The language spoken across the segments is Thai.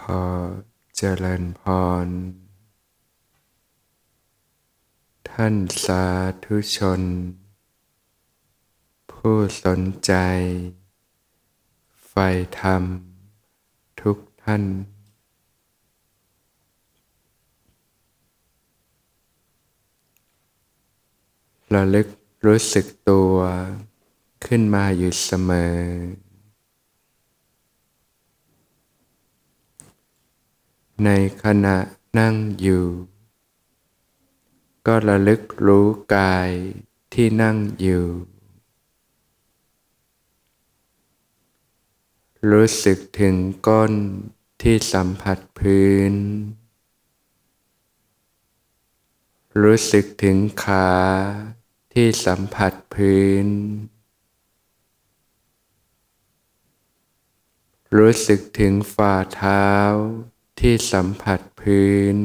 ขอเจริญพร ท่านสาธุชน ผู้สนใจใฝ่ธรรม ทุกท่าน ระลึกรู้สึกตัวขึ้นมาอยู่เสมอ ในขณะนั่งอยู่ ก็ระลึกรู้กายที่นั่งอยู่ รู้สึกถึงก้นที่สัมผัสพื้น รู้สึกถึงขาที่สัมผัสพื้น รู้สึกถึงฝ่าเท้า ที่สัมผัสพื้น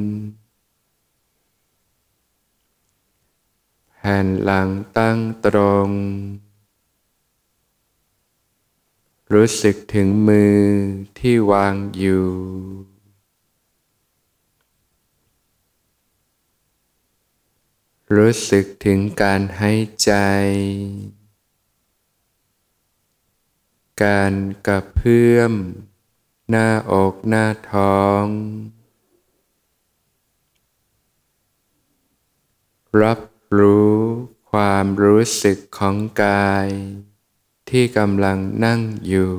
แผ่นหลังตั้งตรง รู้สึกถึงมือที่วางอยู่ รู้สึกถึงการหายใจ การกระเพื่อม หน้าอกหน้าท้อง รับรู้ความรู้สึกของกาย ที่กำลังนั่งอยู่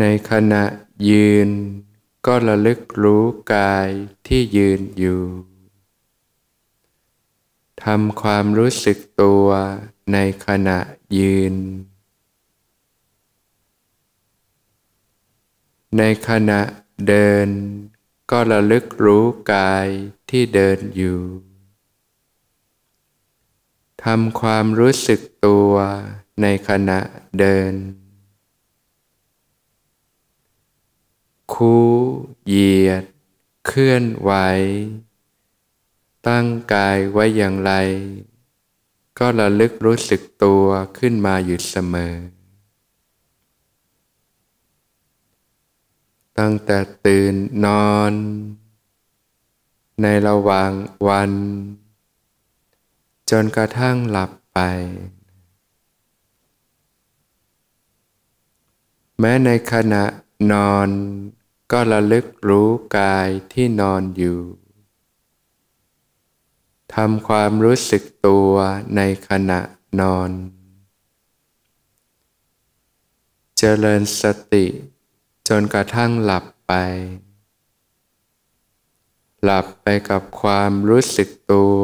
ในขณะยืนก็ระลึกรู้กายที่ยืนอยู่ ทำความรู้สึกตัว ในขณะยืน ในขณะเดิน ก็ระลึกรู้กายที่เดินอยู่ทำความรู้สึกตัวในขณะเดิน คู่เหยียด เคลื่อนไหว ตั้งกายไว้อย่างไร ก็ระลึกรู้สึกตัวขึ้นมาอยู่เสมอ ตั้งแต่ตื่นนอน ในระหว่างวัน จนกระทั่งหลับไป แม้ในขณะนอนก็ระลึกรู้กายที่นอนอยู่ ทำความรู้สึกตัวในขณะนอน เจริญสติจนกระทั่งหลับไป หลับไปกับความรู้สึกตัว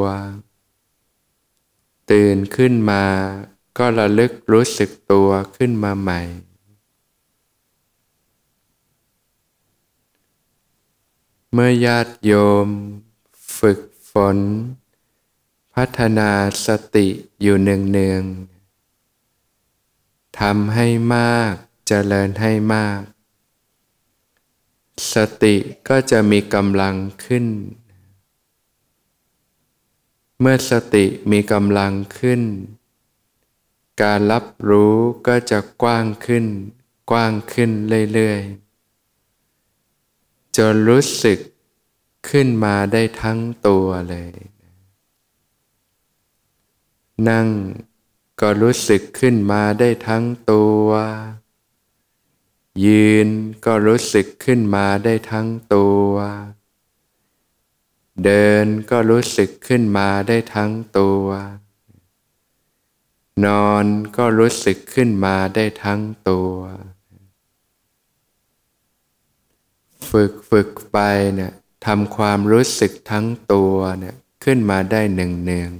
ตื่นขึ้นมาก็ระลึกรู้สึกตัวขึ้นมาใหม่ เมื่อญาติโยม ฝึกฝน พัฒนาสติอยู่เนืองๆทำให้มากจเจริญให้มาก สติก็จะมีกำลังขึ้น เมื่อสติมีกำลังขึ้น การรับรู้ก็จะกว้างขึ้น กว้างขึ้นเรื่อยๆ จนรู้สึกขึ้นมาได้ทั้งตัวเลย นั่งก็รู้สึกขึ้นมาได้ทั้งตัว ยืนก็รู้สึกขึ้นมาได้ทั้งตัว เดินก็รู้สึกขึ้นมาได้ทั้งตัว นอนก็รู้สึกขึ้นมาได้ทั้งตัว ฝึกฝึกไปเนี่ยทำความรู้สึกทั้งตัวเนี่ยขึ้นมาได้หนึ่งเนือง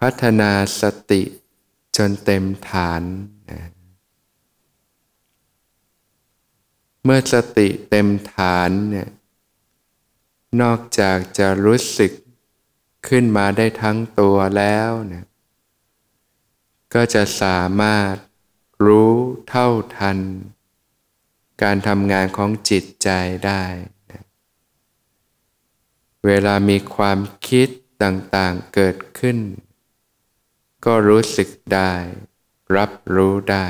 พัฒนาสติจนเต็มฐานนะเมื่อสติเต็มฐานเนี่ยนอกจากจะรู้สึกขึ้นมาได้ทั้งตัวแล้วเนี่ยก็จะสามารถรู้เท่าทัน การทำงานของจิตใจได้เวลามีความคิดต่างๆเกิดขึ้น ก็รู้สึกได้ รับรู้ได้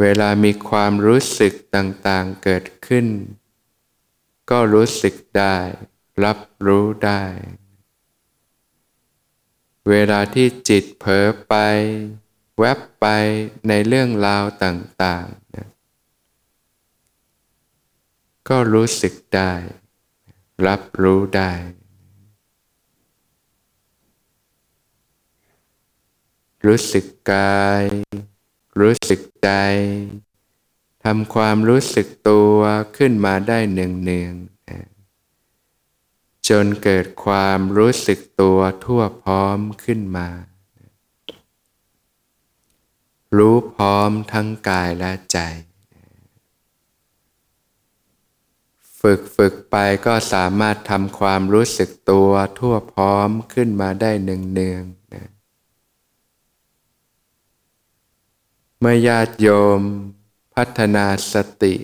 เวลามีความรู้สึกต่างๆเกิดขึ้น ก็รู้สึกได้ รับรู้ได้ เวลาที่จิตเผลอไป แวบไปในเรื่องราวต่างๆนะก็รู้สึกได้ รับรู้ได้ รู้สึกกาย รู้สึกใจทำความรู้สึกตัวขึ้นมาได้เนืองๆจนเกิดความรู้สึกตัวทั่วพร้อมขึ้นมา รู้พร้อมทั้งกายและใจ ฝึกฝึกไปก็สามารถทำความรู้สึกตัวทั่วพร้อมขึ้นมาได้เนืองๆนะ เมื่อญาติโยม พัฒนาสติ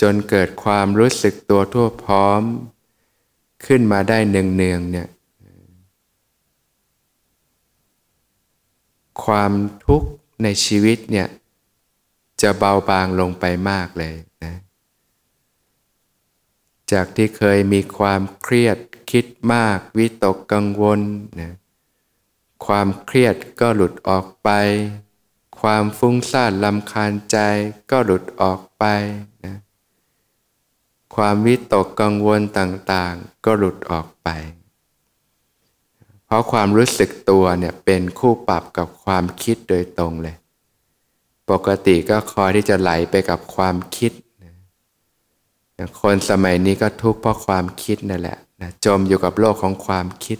จนเกิดความรู้สึกตัวทั่วพร้อม ขึ้นมาได้เนืองๆเนี่ยความทุกข์ในชีวิตเนี่ยจะเบาบางลงไปมากเลยนะจากที่เคยมีความเครียดคิดมากวิตกกังวลนะความเครียดก็หลุดออกไป ความฟุ้งซ่านลำคาญใจก็หลุดออกไปนะความวิตกกังวลต่างๆ ก็หลุดออกไป เพราะความรู้สึกตัวเนี่ยเป็นคู่ปรับกับความคิดโดยตรงเลย ปกติก็คอยที่จะไหลไปกับความคิดคนสมัยนี้ก็ทุกข์เพราะความคิดนั่นแหละนะจมอยู่กับโลกของความคิด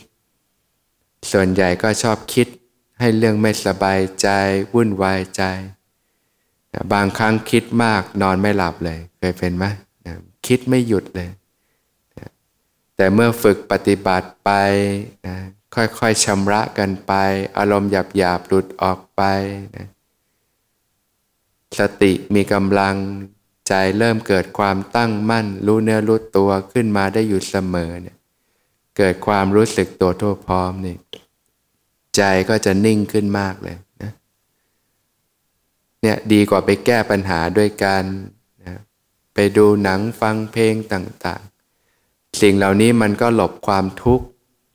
ส่วนใหญ่ก็ชอบคิด ให้เรื่องไม่สบายใจ วุ่นวายใจนะบางครั้งคิดมากนอนไม่หลับเลยเคยเป็นไหมนะคิดไม่หยุดเลยนะแต่เมื่อฝึกปฏิบัติไปนะค่อยๆชำระกันไป อารมณ์หยาบๆหลุดออกไปนะสติมีกำลังใจเริ่มเกิดความตั้งมั่น รู้เนื้อรู้ตัวขึ้นมาได้อยู่เสมอเนี่ยเกิดความรู้สึกตัวทั่วพร้อมนี่ ใจก็จะนิ่งขึ้นมากเลยนะเนี่ยดีกว่าไปแก้ปัญหาด้วยการนะไปดูหนังฟังเพลงต่างๆ สิ่งเหล่านี้มันก็หลบความทุกข์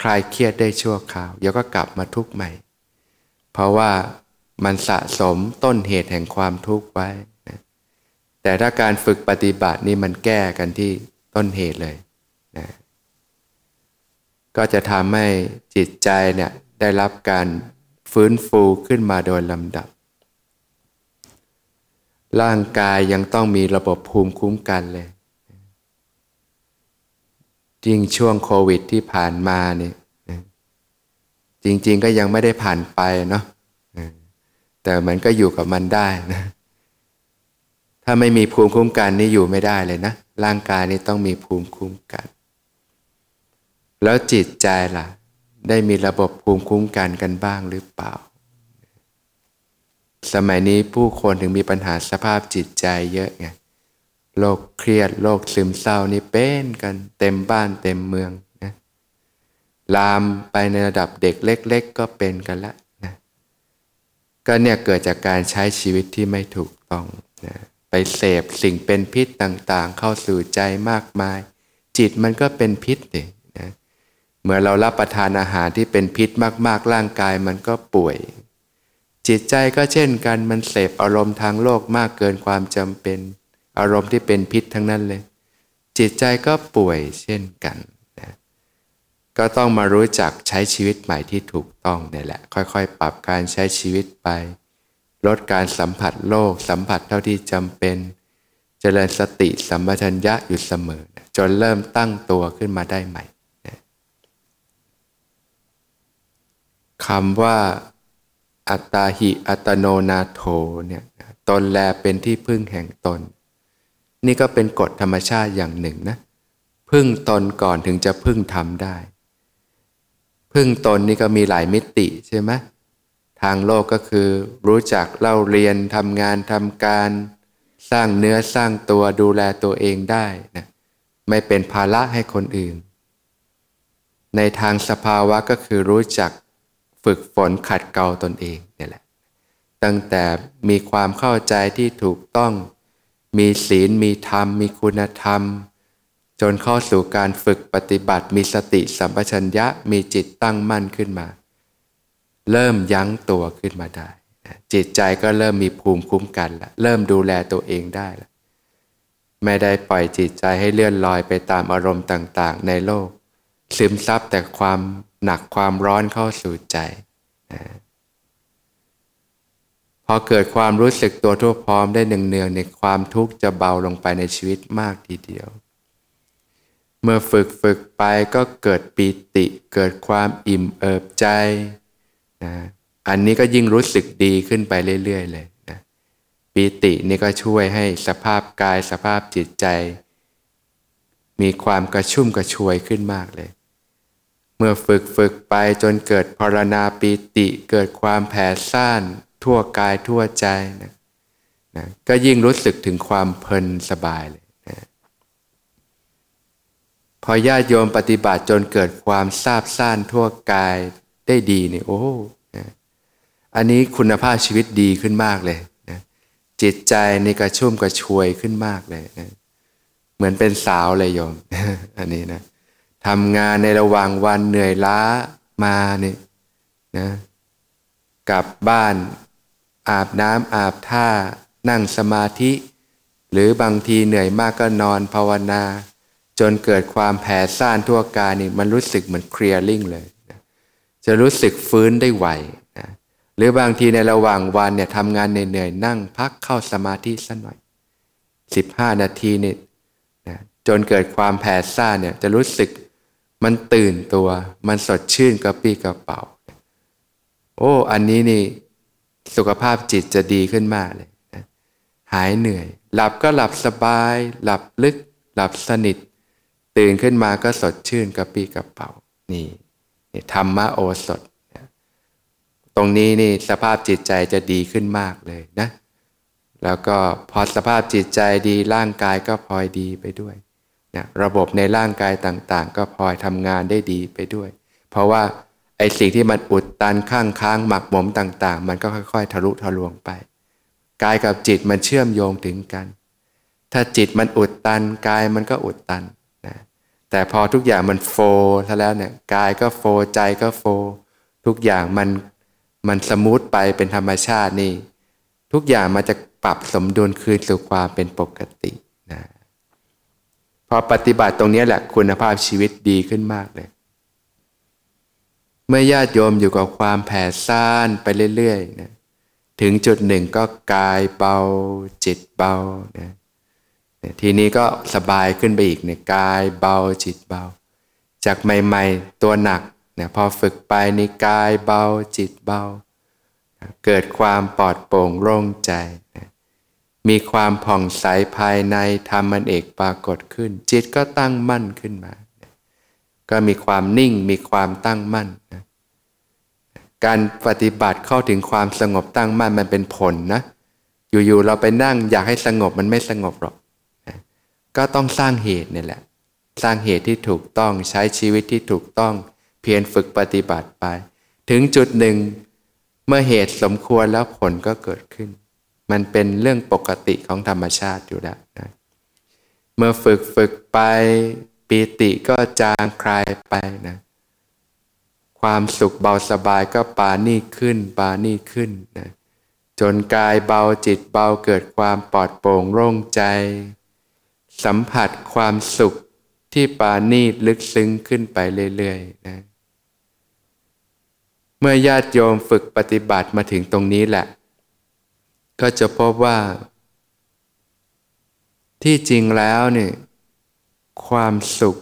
คลายเครียดได้ชั่วคราวเดี๋ยวก็กลับมาทุกข์ใหม่ เพราะว่ามันสะสมต้นเหตุแห่งความทุกข์ไว้แต่ถ้าการฝึกปฏิบัตินี่มันแก้กันที่ต้นเหตุเลยนะก็จะทำให้จิตใจเนี่ย ได้รับการฟื้นฟูขึ้นมาโดยลำดับ ร่างกายยังต้องมีระบบภูมิคุ้มกันเลยยิ่งช่วงโควิดที่ผ่านมาเนี่ยจริง ๆ ก็ยังไม่ได้ผ่านไปเนาะแต่มันก็อยู่กับมันได้นะถ้าไม่มีภูมิคุ้มกันนี่อยู่ไม่ได้เลยนะร่างกายนี่ต้องมีภูมิคุ้มกัน แล้วจิตใจล่ะ ได้มีระบบภูมิคุ้มกันกันบ้างหรือเปล่า สมัยนี้ผู้คนถึงมีปัญหาสภาพจิตใจเยอะไงโรคเครียดโรคซึมเศร้านี่เป็นกันเต็มบ้านเต็มเมืองนะลามไปในระดับเด็กเล็ก ๆ ก็เป็นกันละนะก็เนี่ยเกิดจากการใช้ชีวิตที่ไม่ถูกต้องนะไปเสพสิ่งเป็นพิษต่างๆ เข้าสู่ใจมากมาย จิตมันก็เป็นพิษเลยนะ เมื่อเรารับประทานอาหารที่เป็นพิษมากๆร่างกายมันก็ป่วย จิตใจก็เช่นกันมันเสพอารมณ์ทางโลกมากเกินความจำเป็น อารมณ์ที่เป็นพิษทั้งนั้นเลย จิตใจก็ป่วยเช่นกันนะก็ต้องมารู้จักใช้ชีวิตใหม่ที่ถูกต้องนี่แหละ ค่อยๆ ปรับการใช้ชีวิตไป ลดการสัมผัสโลก สัมผัสเท่าที่จำเป็นเจริญสติสัมปชัญญะอยู่เสมอ จนเริ่มตั้งตัวขึ้นมาได้ใหม่ คำว่า อัตตาหิอัตโนนาโถเนี่ยตนแลเป็นที่พึ่งแห่งตน นี่ก็เป็นกฎธรรมชาติอย่างหนึ่งนะพึ่งตนก่อนถึงจะพึ่งทำได้ พึ่งตนนี่ก็มีหลายมิติใช่ไหมทางโลกก็คือ รู้จักเล่าเรียนทำงานทำการ สร้างเนื้อสร้างตัวดูแลตัวเองได้นะไม่เป็นภาระให้คนอื่น ในทางสภาวะก็คือรู้จัก ฝึกฝนขัดเกลาตนเองเนี่ยแหละ ตั้งแต่มีความเข้าใจที่ถูกต้อง มีศีลมีธรรม มีคุณธรรม จนเข้าสู่การฝึกปฏิบัติ มีสติสัมปชัญญะมีจิตตั้งมั่นขึ้นมา เริ่มยั้งตัวขึ้นมาได้ จิตใจก็เริ่มมีภูมิคุ้มกันละเริ่มดูแลตัวเองได้ละไม่ได้ปล่อยจิตใจให้เลื่อนลอยไปตามอารมณ์ต่าง ๆ ในโลก ซึมซับแต่ความ หนักความร้อนเข้าสู่ใจนะพอเกิดความรู้สึกตัวทั่วพร้อมได้เนืองในความทุกข์จะเบาลงไปในชีวิตมากทีเดียว เมื่อฝึกฝึกไปก็เกิดปีติ เกิดความอิ่มเอิบใจนะอันนี้ก็ยิ่งรู้สึกดีขึ้นไปเรื่อย ๆ เลยนะปีตินี่ก็ช่วยให้สภาพกายสภาพจิตใจ มีความกระชุ่มกระชวยขึ้นมากเลย เมื่อฝึกฝึกไปจนเกิดพรณาปีติเกิดความแผ่ซ่าน ทั่วกายทั่วใจนะนะก็ยิ่งรู้สึกถึงความเพลินสบายเลยนะพอญาติโยมปฏิบัติจนเกิดความซาบซ่านทั่วกายได้ดีเนี่ยโอ้นะอันนี้คุณภาพชีวิตดีขึ้นมากเลยนะจิตใจในกระชุ่มกระชวยขึ้นมากเลยนะเหมือนเป็นสาวเลยโยม อันนี้นะ ทำงานในระหว่างวันเหนื่อยล้ามาเนี่ยนะกลับบ้านอาบน้ำอาบท่า นั่งสมาธิ หรือบางทีเหนื่อยมากก็นอนภาวนา จนเกิดความแผ่ซ่านทั่วกายนี่มันรู้สึกเหมือนเคลียร์ลิ่งเลยนะจะรู้สึกฟื้นได้ไวนะหรือบางทีในระหว่างวันเนี่ยทำงานเหนื่อยนั่งพักเข้าสมาธิสักหน่อย 15 นาทีนี่นะจนเกิดความแผ่ซ่านเนี่ยจะรู้สึก มันตื่นตัว มันสดชื่นกระปี้กระเป๋า โอ้ อันนี้นี่สุขภาพจิตจะดีขึ้นมากเลยนะหายเหนื่อย หลับก็หลับสบาย หลับลึก หลับสนิท ตื่นขึ้นมาก็สดชื่นกระปี้กระเป๋า นี่นี่ธรรมะโอสถตรงนี้นี่สภาพจิตใจจะดีขึ้นมากเลยนะ แล้วก็พอสภาพจิตใจดีร่างกายก็พลอยดีไปด้วย นะระบบในร่างกายต่างๆ ก็พลอยทำงานได้ดีไปด้วย เพราะว่าไอ้สิ่งที่มันอุดตันข้างค้างหมักหมมต่าง ๆ มันก็ค่อย ๆ ทะลุทะลวงไป กายกับจิตมันเชื่อมโยงถึงกัน ถ้าจิตมันอุดตันกายมันก็อุดตันนะแต่พอทุกอย่างมัน flow ซะแล้วเนี่ยกายก็โฟใจก็โฟ ทุกอย่างมันมัน smooth ไปเป็นธรรมชาตินี่ ทุกอย่างมันจะปรับสมดุลคืนสู่ความเป็นปกติ พอปฏิบัติตรงนี้แหละคุณภาพชีวิตดีขึ้นมากเลย เมื่อญาติโยมอยู่กับความแผ่ซ่านไปเรื่อยๆนะถึงจุดหนึ่งก็กายเบาจิตเบานะทีนี้ก็สบายขึ้นไปอีกเนี่ยกายเบาจิตเบา จากใหม่ๆตัวหนักเนี่ยพอฝึกไปนี่กายเบาจิตเบา เกิดความปลอดโปร่งโล่งใจนะ มีความผ่องใสภายในธรรมันเอกปรากฏขึ้น จิตก็ตั้งมั่นขึ้นมา ก็มีความนิ่งมีความตั้งมั่นนะการปฏิบัติเข้าถึงความสงบตั้งมั่นมันเป็นผลนะอยู่ๆเราไปนั่งอยากให้สงบมันไม่สงบหรอกนะก็ต้องสร้างเหตุนี่แหละ สร้างเหตุที่ถูกต้องใช้ชีวิตที่ถูกต้อง เพียรฝึกปฏิบัติไป ถึงจุดหนึ่ง เมื่อเหตุสมควรแล้วผลก็เกิดขึ้น มันเป็นเรื่องปกติของธรรมชาติอยู่แล้วนะเมื่อฝึกฝึกไปปีติก็จางคลายไปนะความสุขเบาสบายก็ปานี่ขึ้นปานี่ขึ้นนะจนกายเบาจิตเบาเกิดความปลอดโปร่งโล่งใจ สัมผัสความสุขที่ปานีลึกซึ้งขึ้นไปเรื่อยๆนะเมื่อญาติโยมฝึกปฏิบัติมาถึงตรงนี้แหละ ก็จะพบว่า ที่จริงแล้วเนี่ยความสุข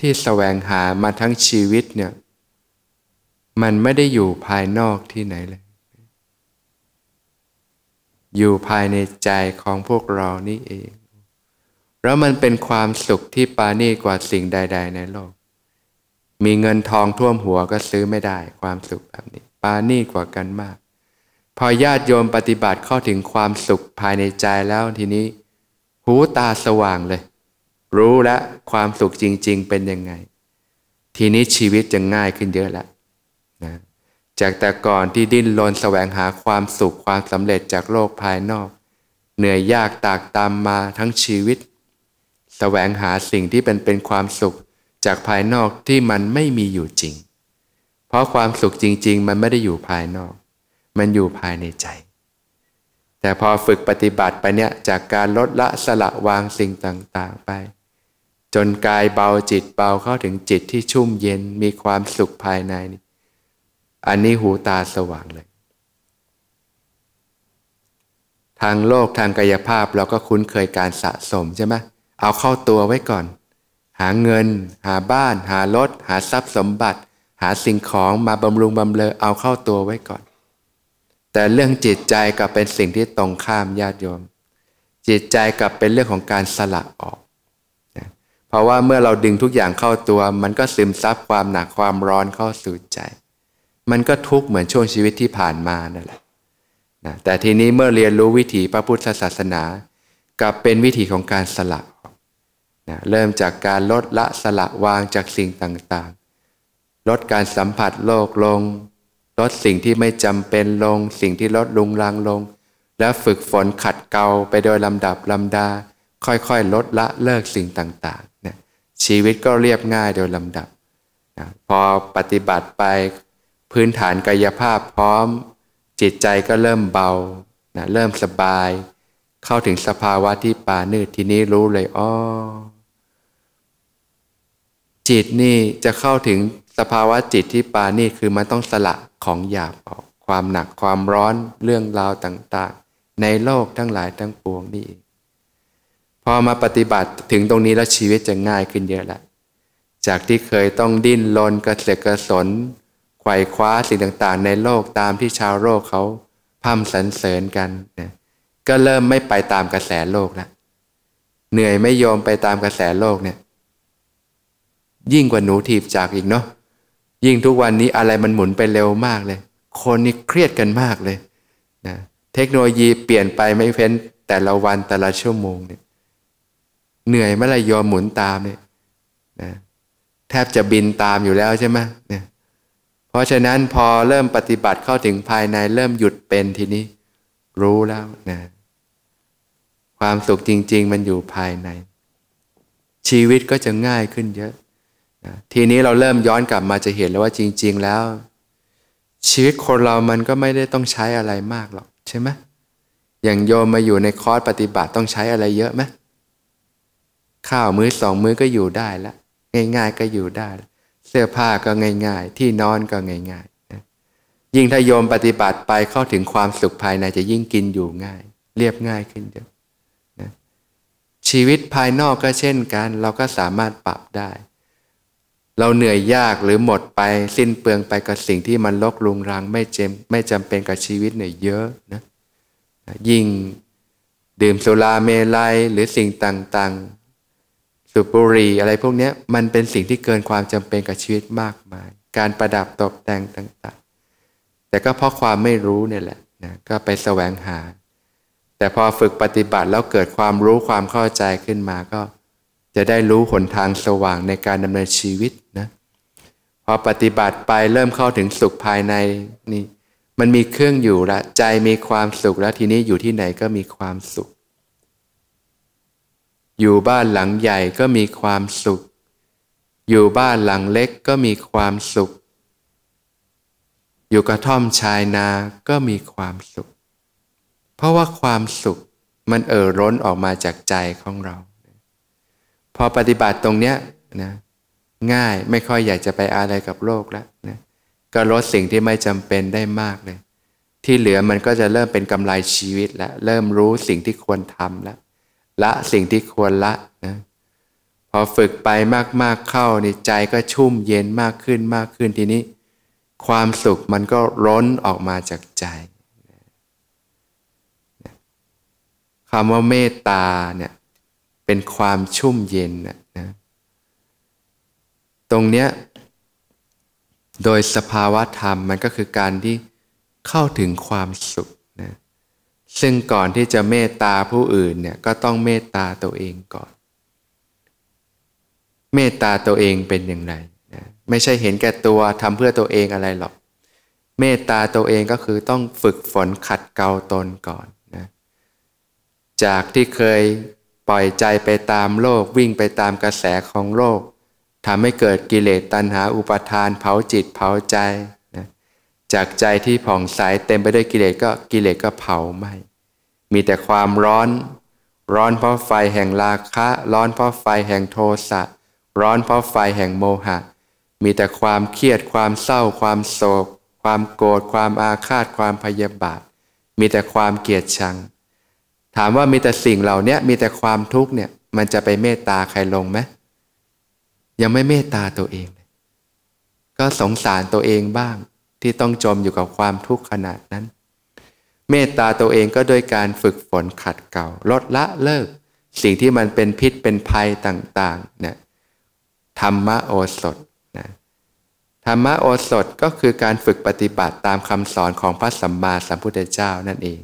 ที่แสวงหามาทั้งชีวิตเนี่ย มันไม่ได้อยู่ภายนอกที่ไหนเลย อยู่ภายในใจของพวกเรานี่เอง แล้วมันเป็นความสุขที่ปาณีกว่าสิ่งใด ๆ ในโลก มีเงินทองท่วมหัวก็ซื้อไม่ได้ ความสุขแบบนี้ ปาณีกว่ากันมาก พอญาติโยมปฏิบัติเข้าถึงความสุขภายในใจแล้วทีนี้ หูตาสว่างเลย รู้แล้วความสุขจริง ๆ เป็นยังไง ทีนี้ชีวิตจะง่ายขึ้นเยอะแล้วนะจากแต่ก่อนที่ดิ้นรนแสวงหาความสุขความสำเร็จจากโลกภายนอก เหนื่อยยากตากตามมาทั้งชีวิต แสวงหาสิ่งที่เป็นเป็นความสุขจากภายนอกที่มันไม่มีอยู่จริง เพราะความสุขจริง ๆ มันไม่ได้อยู่ภายนอก มันอยู่ภายในใจ แต่พอฝึกปฏิบัติไปเนี่ยจากการลดละสละวางสิ่งต่างๆไป จนกายเบาจิตเบาเข้าถึงจิตที่ชุ่มเย็นมีความสุขภายในนี่อันนี้หูตาสว่างเลย ทางโลกทางกายภาพเราก็คุ้นเคยการสะสมใช่ไหมเอาเข้าตัวไว้ก่อน หาเงิน หาบ้าน หารถ หาทรัพย์สมบัติ หาสิ่งของมาบำรุงบำเรอเอาเข้าตัวไว้ก่อน แต่เรื่องจิตใจกับเป็นสิ่งที่ตรงข้ามญาติโยม จิตใจกับเป็นเรื่องของการสละออกนะเพราะว่าเมื่อเราดึงทุกอย่างเข้าตัว มันก็ซึมซับความหนักความร้อนเข้าสู่ใจ มันก็ทุกข์เหมือนช่วงชีวิตที่ผ่านมานั่นแหละนะแต่ทีนี้เมื่อเรียนรู้วิถีพระพุทธศาสนากับเป็นวิถีของการสละนะเริ่มจากการลดละสละวางจากสิ่งต่างๆ ลดการสัมผัสโลกลง ลดสิ่งที่ไม่จำเป็นลง สิ่งที่ลดลุงรังลง แล้วฝึกฝนขัดเกลาไปโดยลำดับลำดา ค่อยๆ ลดละเลิกสิ่งต่างๆนะชีวิตก็เรียบง่ายโดยลำดับนะพอปฏิบัติไปพื้นฐานกายภาพพร้อม จิตใจก็เริ่มเบานะเริ่มสบาย เข้าถึงสภาวะที่ปานืดทีนี้รู้เลยอ๋อจิตนี่จะเข้าถึง สภาวะจิตที่ปานี่คือมันต้องสละของหยาบออก ความหนักความร้อนเรื่องราวต่างๆ ในโลกทั้งหลายทั้งปวงนี่พอมาปฏิบัติถึงตรงนี้แล้วชีวิตจะง่ายขึ้นเยอะละจากที่เคยต้องดิ้นรนกระเสกกระสนไขว่คว้าสิ่งต่างๆ ในโลกตามที่ชาวโลกเขาพัมสรรเสริญกันนะก็เริ่มไม่ไปตามกระแสโลกแล้วเหนื่อยไม่ยอมไปตามกระแสโลกเนี่ย ยิ่งกว่าหนูถีบจากอีกเนาะ ยิ่งทุกวันนี้อะไรมันหมุนไปเร็วมากเลย คนนี่เครียดกันมากเลยนะเทคโนโลยีเปลี่ยนไปไม่เพ้นแต่ละวันแต่ละชั่วโมงเนี่ยเหนื่อยเมื่อไรยอมหมุนตามเนี่ยนะแทบจะบินตามอยู่แล้วใช่ไหมเนี่ยเพราะฉะนั้นพอเริ่มปฏิบัติเข้าถึงภายในเริ่มหยุดเป็นทีนี้ รู้แล้วนะความสุขจริง ๆ มันอยู่ภายใน ชีวิตก็จะง่ายขึ้นเยอะนะ ทีนี้เราเริ่มย้อนกลับมาจะเห็นแล้วว่าจริง ๆ แล้ว ชีวิตคนเรามันก็ไม่ได้ต้องใช้อะไรมากหรอกใช่ไหมอย่างโยมมาอยู่ในคอร์สปฏิบัติต้องใช้อะไรเยอะไหมข้าวมื้อสองมื้อก็อยู่ได้ล้วง่าย ๆ ก็อยู่ได้ เสื้อผ้าก็ง่าย ๆ ที่นอนก็ง่ายๆยิ่งถ้าโยมปฏิบัติไปเข้าถึงความสุขภายในจะยิ่งกินอยู่ง่าย เรียบง่ายขึ้นเยอะชีวิตภายนอกก็เช่นกัน เราก็สามารถปรับได้ เราเหนื่อยยากหรือหมดไปสิ้นเปลืองไปกับสิ่งที่มันลกลุงรังไม่เจมไม่จำเป็นกับชีวิตเนี่ยเยอะนะยิ่งดื่มสุราเมลัยหรือสิ่งต่างๆสูบบุรีอะไรพวกนี้มันเป็นสิ่งที่เกินความจำเป็นกับชีวิตมากมาย การประดับตกแต่งต่าง ๆ แต่ก็เพราะความไม่รู้เนี่ยแหละนะก็ไปแสวงหา แต่พอฝึกปฏิบัติแล้วเกิดความรู้ความเข้าใจขึ้นมาก็ จะได้รู้หนทางสว่างในการดำเนินชีวิตนะพอปฏิบัติไปเริ่มเข้าถึงสุขภายในนี่มันมีเครื่องอยู่ละใจมีความสุขแล้วทีนี้อยู่ที่ไหนก็มีความสุข อยู่บ้านหลังใหญ่ก็มีความสุข อยู่บ้านหลังเล็กก็มีความสุข อยู่กระท่อมชายนาก็มีความสุข เพราะว่าความสุขมันเอ่อร้นออกมาจากใจของเรา พอปฏิบัติตรงเนี้ยนะง่ายไม่ค่อยอยากจะไปอะไรกับโลกแล้วนะก็ลดสิ่งที่ไม่จำเป็นได้มากเลย ที่เหลือมันก็จะเริ่มเป็นกำไรชีวิตแล้วเริ่มรู้สิ่งที่ควรทำแล้วละสิ่งที่ควรละนะพอฝึกไปมากๆเข้านี่ใจก็ชุ่มเย็นมากขึ้นมากขึ้นทีนี้ ความสุขมันก็ร้นออกมาจากใจคำว่าเมตตาเนี่ย เป็นความชุ่มเย็นนะตรงเนี้ยโดยสภาวะธรรมมันก็คือการที่เข้าถึงความสุขนะซึ่งก่อนที่จะเมตตาผู้อื่นเนี่ยก็ต้องเมตตาตัวเองก่อน เมตตาตัวเองเป็นอย่างไรนะไม่ใช่เห็นแก่ตัวทำเพื่อตัวเองอะไรหรอก เมตตาตัวเองก็คือต้องฝึกฝนขัดเกลาตนก่อนนะจากที่เคย ปล่อยใจไปตามโลกวิ่งไปตามกระแสของโลกทำให้เกิดกิเลสตัณหาอุปทานเผาจิตเผาใจนะจากใจที่ผ่องใสเต็มไปด้วยกิเลสก็กิเลสก็เผาไหมมีแต่ความร้อน ร้อนเพราะไฟแห่งราคะ ร้อนเพราะไฟแห่งโทสะร้อนเพราะไฟแห่งโมหะ มีแต่ความเครียดความเศร้า ความโศก ความโกรธความอาฆาตความพยาบาท มีแต่ความเกลียดชัง ถามว่ามีแต่สิ่งเหล่านี้มีแต่ความทุกข์เนี่ยมันจะไปเมตตาใครลงไหมยังไม่เมตตาตัวเองเลยก็สงสารตัวเองบ้างที่ต้องจมอยู่กับความทุกข์ขนาดนั้น เมตตาตัวเองก็โดยการฝึกฝนขัดเกลาลดละเลิก สิ่งที่มันเป็นพิษเป็นภัยต่างๆเนี่ยธรรมโอสถนะธรรมโอสถก็คือการฝึกปฏิบัติตามคำสอนของพระสัมมาสัมพุทธเจ้านั่นเอง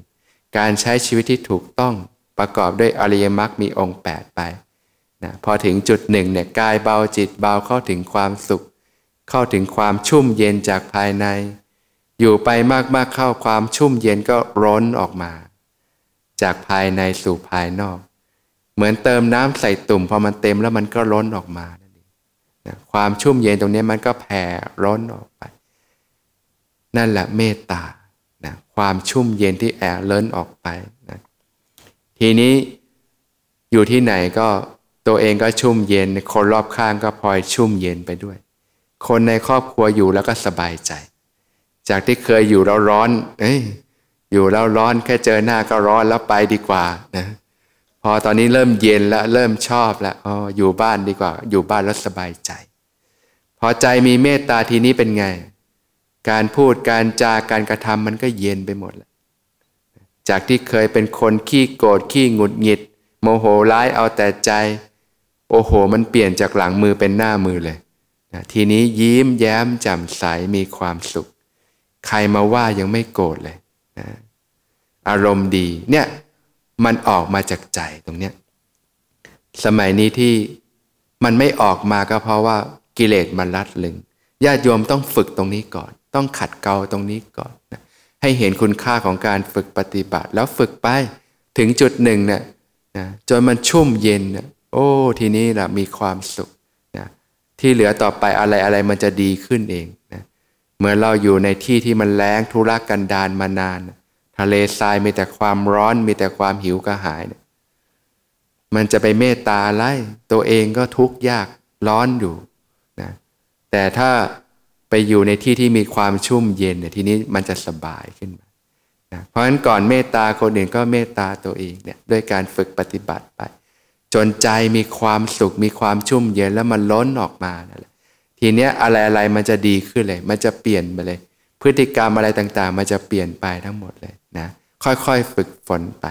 การใช้ชีวิตที่ถูกต้องประกอบด้วยอริยมรรคมีองค์ 8 ไปนะพอถึงจุดหนึ่งเนี่ยกายเบาจิตเบาเข้าถึงความสุข เข้าถึงความชุ่มเย็นจากภายใน อยู่ไปมากๆเข้าความชุ่มเย็นก็ร้อนออกมา จากภายในสู่ภายนอก เหมือนเติมน้ำใส่ตุ่มพอมันเต็มแล้วมันก็ล้อนออกมานะความชุ่มเย็นตรงนี้มันก็แผ่ร้อนออกไป นั่นแหละเมตตา นะความชุ่มเย็นที่แอบเล้นออกไปนะทีนี้อยู่ที่ไหนก็ตัวเองก็ชุ่มเย็น คนรอบข้างก็พลอยชุ่มเย็นไปด้วย คนในครอบครัวอยู่แล้วก็สบายใจ จากที่เคยอยู่แล้วร้อนเอ้ยอยู่แล้วร้อนแค่เจอหน้าก็ร้อนแล้วไปดีกว่านะพอตอนนี้เริ่มเย็นแล้วเริ่มชอบแล้วอ๋ออยู่บ้านดีกว่า อยู่บ้านแล้วสบายใจ พอใจมีเมตตาทีนี้เป็นไง การพูดการจาการกระทำมันก็เย็นไปหมดแล้วจากที่เคยเป็นคนขี้โกรธขี้หงุดหงิด โมโหร้ายเอาแต่ใจ โอ้โห มันเปลี่ยนจากหลังมือเป็นหน้ามือเลยนะทีนี้ยิ้มแย้มแจ่มใสมีความสุข ใครมาว่ายังไม่โกรธเลยนะอารมณ์ดีเนี่ยมันออกมาจากใจตรงเนี้ยสมัยนี้ที่มันไม่ออกมาก็เพราะว่ากิเลสมันรัดลึงญาติโยมต้องฝึกตรงนี้ก่อน ต้องขัดเกลาตรงนี้ก่อนนะให้เห็นคุณค่าของการฝึกปฏิบัติ แล้วฝึกไปถึงจุดหนึ่งเนี่ยนะจนมันชุ่มเย็นนะโอ้ทีนี้แหละมีความสุขนะที่เหลือต่อไปอะไรอะไรมันจะดีขึ้นเองนะเมื่อเราอยู่ในที่ที่มันแรงทุรกันดารมานานนะทะเลทรายมีแต่ความร้อนมีแต่ความหิวกระหายเนี่ยมันจะไปเมตตาอะไรตัวเองก็ทุกข์ยากร้อนอยู่นะแต่ถ้า ไปอยู่ในที่ที่มีความชุ่มเย็นเนี่ยทีนี้มันจะสบายขึ้นมานะเพราะฉะนั้นก่อนเมตตาคนอื่นก็เมตตาตัวเองเนี่ยด้วยการฝึกปฏิบัติไป จนใจมีความสุขมีความชุ่มเย็นแล้วมันล้นออกมานั่นแหละทีเนี้ยอะไรอะไรมันจะดีขึ้นเลย มันจะเปลี่ยนไปเลย พฤติกรรมอะไรต่างๆ มันจะเปลี่ยนไปทั้งหมดเลยนะค่อยๆฝึกฝนไป